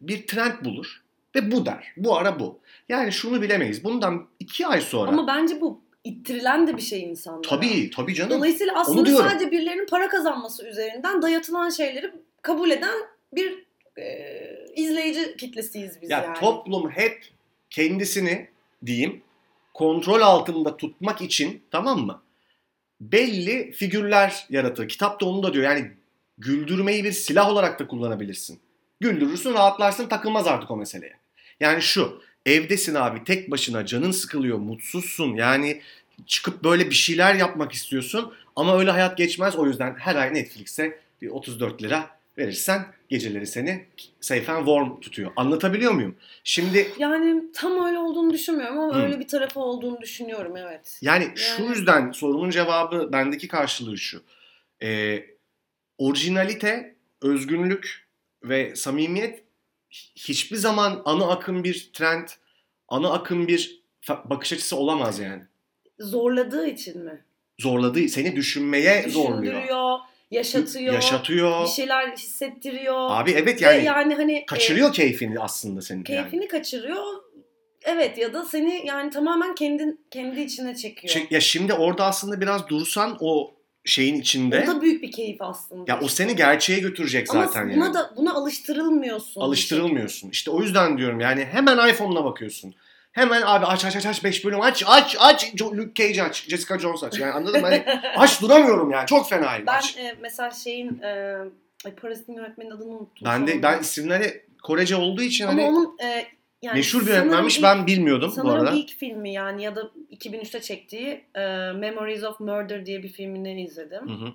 Bir trend bulur ve bu der. Bu ara bu. Yani şunu bilemeyiz. Bundan iki ay sonra Ama bence bu ittirilen de bir şey insanlara. tabii tabii canım. Dolayısıyla aslında sadece birilerinin para kazanması üzerinden dayatılan şeyleri kabul eden bir e, izleyici kitlesiyiz biz Ya yani. toplum hep kendisini diyeyim kontrol altında tutmak için tamam mı? Belli figürler yaratır. Kitap da onu da diyor. Yani güldürmeyi bir silah olarak da kullanabilirsin. Güldürürsün, rahatlarsın, takılmaz artık o meseleye. Yani şu, evdesin abi tek başına, canın sıkılıyor, mutsuzsun. Yani çıkıp böyle bir şeyler yapmak istiyorsun ama öyle hayat geçmez. O yüzden her ay Netflix'e bir 34 lira verirsen geceleri seni and warm tutuyor. Anlatabiliyor muyum? Şimdi Yani tam öyle olduğunu düşünmüyorum ama Hı. öyle bir tarafı olduğunu düşünüyorum evet. yani şu Yani- yüzden sorunun cevabı bendeki karşılığı şu. Ee, orijinalite, özgünlük ve samimiyet hiçbir zaman ana akım bir trend, ana akım bir bakış açısı olamaz yani. Zorladığı için mi? Zorladığı, seni düşünmeye zorluyor. Yaşatıyor, Yaşatıyor. bir şeyler hissettiriyor. Abi evet Ve yani, yani hani kaçırıyor e, keyfini aslında senin. yani. keyfini kaçırıyor. Evet ya da seni yani tamamen kendin kendi içine çekiyor. Çek- ya şimdi orada aslında biraz dursan o şeyin içinde O da büyük bir keyif aslında. ya o seni gerçeğe götürecek Ama zaten buna yani. da buna alıştırılmıyorsun. Alıştırılmıyorsun. İşte o yüzden diyorum yani hemen iPhone'una bakıyorsun. Hemen abi aç aç aç aç 5 bölüm aç aç aç Luke Cage aç Jessica Jones aç yani anladın mı? Hani aç duramıyorum yani çok fenayım Ben aç. e, mesela şeyin e, ay Parazit'in yönetmenin adını unuttum. Ben de ben isimleri Korece olduğu için Ama hani onun e, yani meşhur bir sanırım yönetmenmiş ilk- ben bilmiyordum bu Sanırım arada. ilk filmi yani ya da 2003'te çektiği e, Memories of Murder diye bir filmini izledim. Hı hı.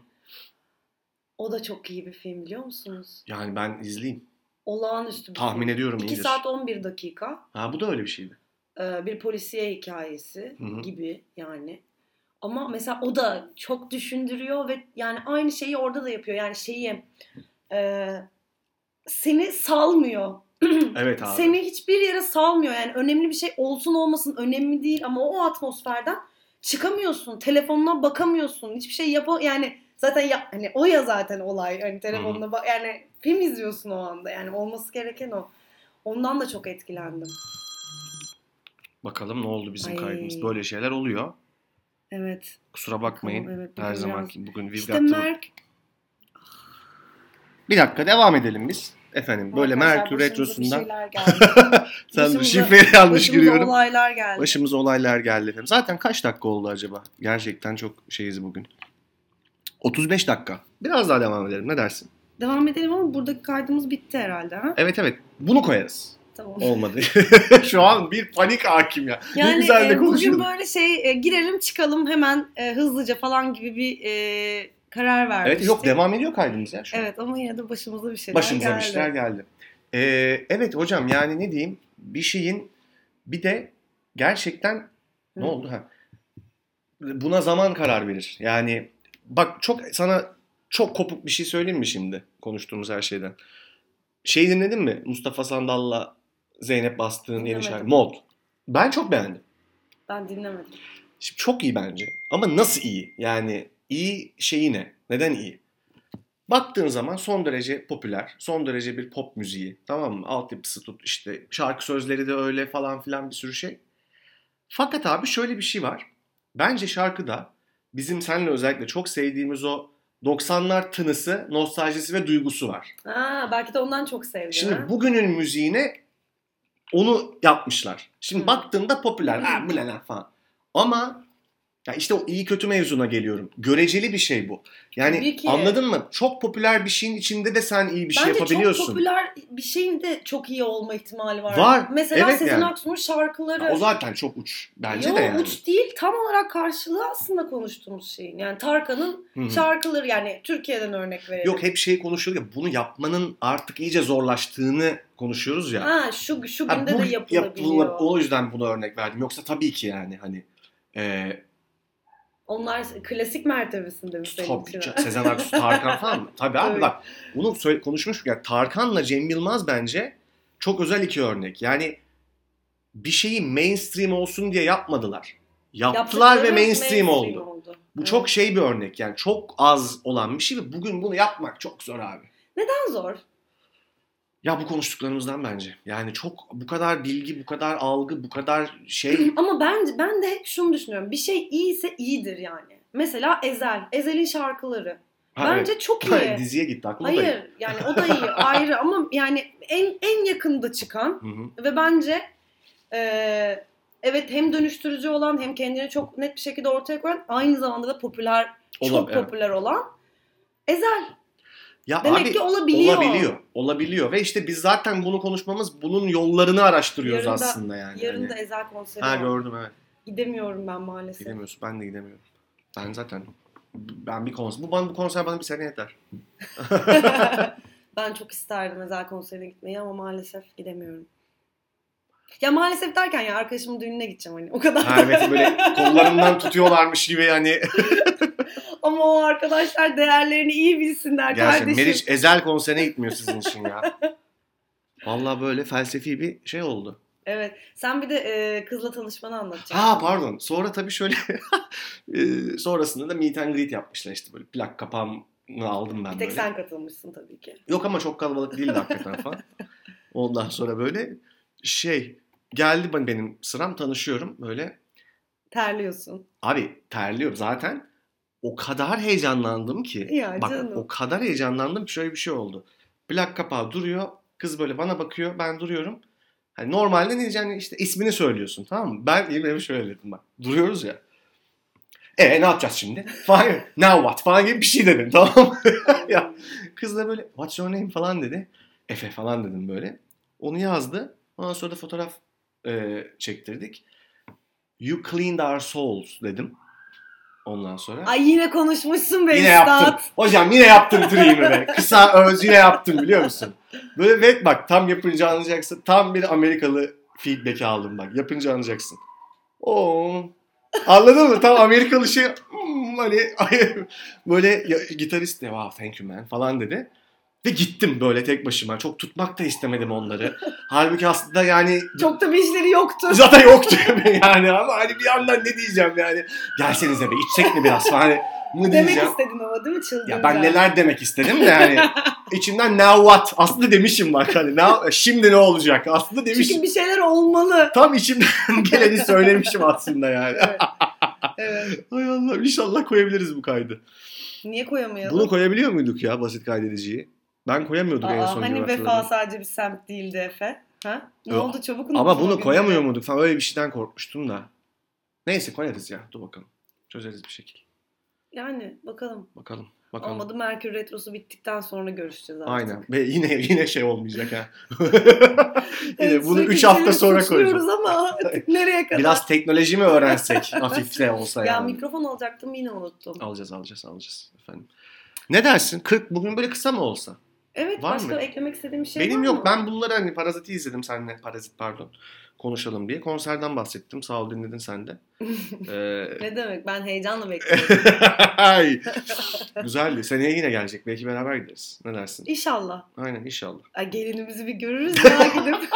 O da çok iyi bir film biliyor musunuz? Yani ben izleyeyim. Olağanüstü bir Tahmin film. ediyorum 2 iyidir. saat 11 dakika. Ha bu da öyle bir şeydi. e, bir polisiye hikayesi Hı hı. gibi yani. Ama mesela o da çok düşündürüyor ve yani aynı şeyi orada da yapıyor. Yani şeyi e, seni salmıyor. Evet abi. Seni hiçbir yere salmıyor. Yani önemli bir şey olsun olmasın önemli değil ama o atmosferden çıkamıyorsun. Telefonuna bakamıyorsun. Hiçbir şey yap yani Zaten ya, hani o ya zaten olay. Hani telefonla bak yani film izliyorsun o anda. Yani olması gereken o. Ondan da çok etkilendim. Bakalım ne oldu bizim Ay. kaydımız. Böyle şeyler oluyor. Evet. Kusura bakmayın. Tamam, evet, Her zamanki bugün we've İşte Merk Bir dakika devam edelim biz. Efendim böyle Arkadaşlar, Merkür başımıza Retrosu'ndan sen şifreyi yanlış giriyorum. olaylar geldi. Başımıza olaylar geldi efendim. Zaten kaç dakika oldu acaba? Gerçekten çok şeyiz bugün. 35 dakika. Biraz daha devam edelim. Ne dersin? Devam edelim ama buradaki kaydımız bitti herhalde. Ha? Evet evet. Bunu koyarız. Tamam. Olmadı. Şu an bir panik hakim ya. ne Yani güzel de e, bugün böyle şey e, girelim çıkalım hemen e, hızlıca falan gibi bir e, karar vermiştik. Evet yok devam ediyor kaydımız ya şu an. Evet ama yine de başımıza bir şeyler Başımıza geldi. bir şeyler geldi. Ee, evet hocam yani ne diyeyim bir şeyin bir de gerçekten ne Hı. oldu ha? Buna zaman karar verir. Yani bak çok sana çok kopuk bir şey söyleyeyim mi şimdi konuştuğumuz her şeyden? Şey dinledin mi? Mustafa Sandal'la Zeynep Bastık'ın yeni şarkı Mod. Ben çok beğendim. Ben dinlemedim. Şimdi çok iyi bence. Ama nasıl iyi? Yani iyi şeyi ne? Neden iyi? Baktığın zaman son derece popüler, son derece bir pop müziği. Tamam mı? Altyapısı tut işte şarkı sözleri de öyle falan filan bir sürü şey. Fakat abi şöyle bir şey var. Bence şarkıda bizim seninle özellikle çok sevdiğimiz o 90'lar tınısı, nostaljisi ve duygusu var. Ha, belki de ondan çok sevdim. Şimdi ha? bugünün müziğine onu yapmışlar. Şimdi Hı. baktığımda popüler. Ha bu ne lan falan. Ama ya işte o iyi kötü mevzuna geliyorum. Göreceli bir şey bu. Yani anladın mı? Çok popüler bir şeyin içinde de sen iyi bir şey Bence yapabiliyorsun. çok popüler bir şeyin de çok iyi olma ihtimali var. Var. Mesela Evet Sezen yani. Aksu'nun şarkıları. Ya o zaten çok uç. Bence Yo, de yani. uç değil tam olarak karşılığı aslında konuştuğumuz şeyin. Yani Tarkan'ın şarkıları yani Türkiye'den örnek verelim. Yok hep şey konuşuyor ya bunu yapmanın artık iyice zorlaştığını konuşuyoruz ya. Ha şu şu Ha, günde bu de yapılabiliyor. yapılır- o yüzden buna örnek verdim. Yoksa tabii ki yani hani e, Onlar klasik mertebesinde mi senin Tabii için? Sezen Aksu, Tarkan falan mı? Tabii abi bak bunu söyle, konuşmuştuk ya. Tarkan'la Cem Yılmaz bence çok özel iki örnek. Yani bir şeyi mainstream olsun diye yapmadılar. Yaptılar ve Yaptıkları mainstream, oldu. Bu Evet. çok şey bir örnek yani çok az olan bir şey ve bugün bunu yapmak çok zor abi. Neden zor? Ya bu konuştuklarımızdan bence. Yani çok bu kadar bilgi, bu kadar algı, bu kadar şey. Ama ben ben de hep şunu düşünüyorum. Bir şey iyiyse iyidir yani. Mesela Ezel. Ezel'in şarkıları. Ha, Bence evet. çok iyi. Diziye gitti aklıma da. Hayır yani o da iyi ayrı ama yani en en yakında çıkan Hı hı. ve bence e, evet hem dönüştürücü olan hem kendini çok net bir şekilde ortaya koyan aynı zamanda da popüler çok Olab- evet. popüler olan Ezel. Ya Demek abi, ki olabiliyor. Olabiliyor. Olabiliyor. Ve işte biz zaten bunu konuşmamız bunun yollarını araştırıyoruz Yarın da- aslında yani. Yarın Hani- da Ezel konseri Ha var. gördüm evet. Gidemiyorum ben maalesef. Gidemiyorsun. Ben de gidemiyorum. Ben zaten ben bir konser bu bana bu konser bana bir sene yeter. ben çok isterdim Ezel konserine gitmeyi ama maalesef gidemiyorum. Ya maalesef derken ya arkadaşımın düğününe gideceğim hani o kadar. Ha, evet böyle kollarından tutuyorlarmış gibi yani. Ama o arkadaşlar değerlerini iyi bilsinler Gerçekten kardeşim. Meriç Ezel konserine gitmiyor sizin için ya. Vallahi böyle felsefi bir şey oldu. Evet. Sen bir de e, kızla tanışmanı anlatacaksın. Ha pardon. Sonra tabii şöyle e, sonrasında da meet and greet yapmışlar işte böyle plak kapağımı aldım ben Bir tek böyle. sen katılmışsın tabii ki. Yok ama çok kalabalık değildi hakikaten falan. Ondan sonra böyle şey geldi ben- benim sıram tanışıyorum böyle. Terliyorsun. Abi terliyorum zaten. O kadar heyecanlandım ki. Ya bak canım. o kadar heyecanlandım ki şöyle bir şey oldu. Plak kapağı duruyor. Kız böyle bana bakıyor. Ben duruyorum. Hani normalde ne diyeceğim işte ismini söylüyorsun tamam mı? Ben yemin şöyle dedim bak. Duruyoruz ya. E ne yapacağız şimdi? Falan Now what? Falan gibi bir şey dedim tamam mı? ya, kız da böyle what's your name falan dedi. Efe falan dedim böyle. Onu yazdı. Ondan sonra da fotoğraf e, çektirdik. You cleaned our souls dedim. Ondan sonra. Ay yine konuşmuşsun be Yine üstad. yaptım. Hocam yine yaptım triğimi be. Kısa öz yine yaptım biliyor musun? Böyle ve bak tam yapınca anlayacaksın. Tam bir Amerikalı feedback aldım bak. Yapınca anlayacaksın. Oo. Anladın mı? Tam Amerikalı şey hmm, hani böyle ya, gitarist de wow thank you man falan dedi. Ve gittim böyle tek başıma. Çok tutmak da istemedim onları. Halbuki aslında yani Çok da bir işleri yoktu. Zaten yoktu yani ama hani bir yandan ne diyeceğim yani. Gelsenize be içsek mi biraz falan. Hani mı Demek diyeceğim? istedin ama değil mi çılgınca? Ya ben neler demek istedim de yani içimden now what? Aslında demişim bak hani now, şimdi ne olacak? Aslında demişim. Çünkü bir şeyler olmalı. Tam içimden geleni söylemişim aslında yani. Evet. evet. Hay Allah inşallah koyabiliriz bu kaydı. Niye koyamayalım? Bunu koyabiliyor muyduk ya basit kaydediciyi? Ben koyamıyorduk en Aa, son hani vefa sadece bir semt değildi Efe. Ha? Ne Yok. oldu çabuk unuttun Ama bunu koyamıyor muyduk falan öyle bir şeyden korkmuştum da. Neyse koyarız ya dur bakalım. Çözeriz bir şekilde. Yani bakalım. Bakalım. Bakalım. Olmadı Merkür Retrosu bittikten sonra görüşeceğiz artık. Aynen. Ve yine yine şey olmayacak ha. yine Evet, bunu sürekli 3 hafta sonra koyacağız. ama nereye kadar? Biraz teknoloji mi öğrensek hafifte olsa ya yani. mikrofon alacaktım yine unuttum. Alacağız alacağız alacağız efendim. Ne dersin? 40 bugün böyle kısa mı olsa? Evet Var başka mı? eklemek istediğim bir şey Benim var yok. mı? Ben bunları hani Parazit'i izledim seninle. Parazit pardon. Konuşalım diye. Konserden bahsettim. Sağ ol dinledin sen de. Ee, Ne demek ben heyecanla bekliyorum. Güzeldi. Seneye yine gelecek. Belki beraber gideriz. Ne dersin? İnşallah. Aynen inşallah. Ay, gelinimizi bir görürüz ya gidip.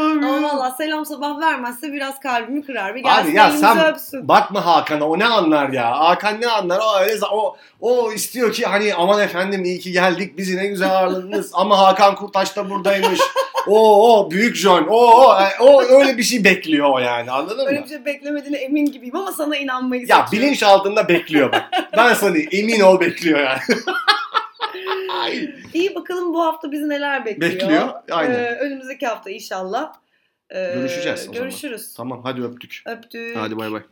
Ama valla selam sabah vermezse biraz kalbimi kırar. Bir gelsin Abi ya elimizi sen öpsün. bakma Hakan'a o ne anlar ya. Hakan ne anlar? O öyle o o istiyor ki hani aman efendim iyi ki geldik bizi ne güzel ağırladınız ama Hakan Kurtaş da buradaymış. O o büyük John. O o o öyle bir şey bekliyor o yani anladın Öyle mı? bir şey beklemediğine emin gibiyim ama sana inanmayı Ya seçiyorum. bilinç altında bekliyor bak. Ben sana diyeyim, emin ol bekliyor yani. İyi bakalım bu hafta bizi neler bekliyor. Bekliyor, aynen. Ee, önümüzdeki hafta inşallah. ee, Görüşeceğiz o zaman. Görüşürüz. tamam hadi öptük. Öptük. Hadi bay bay.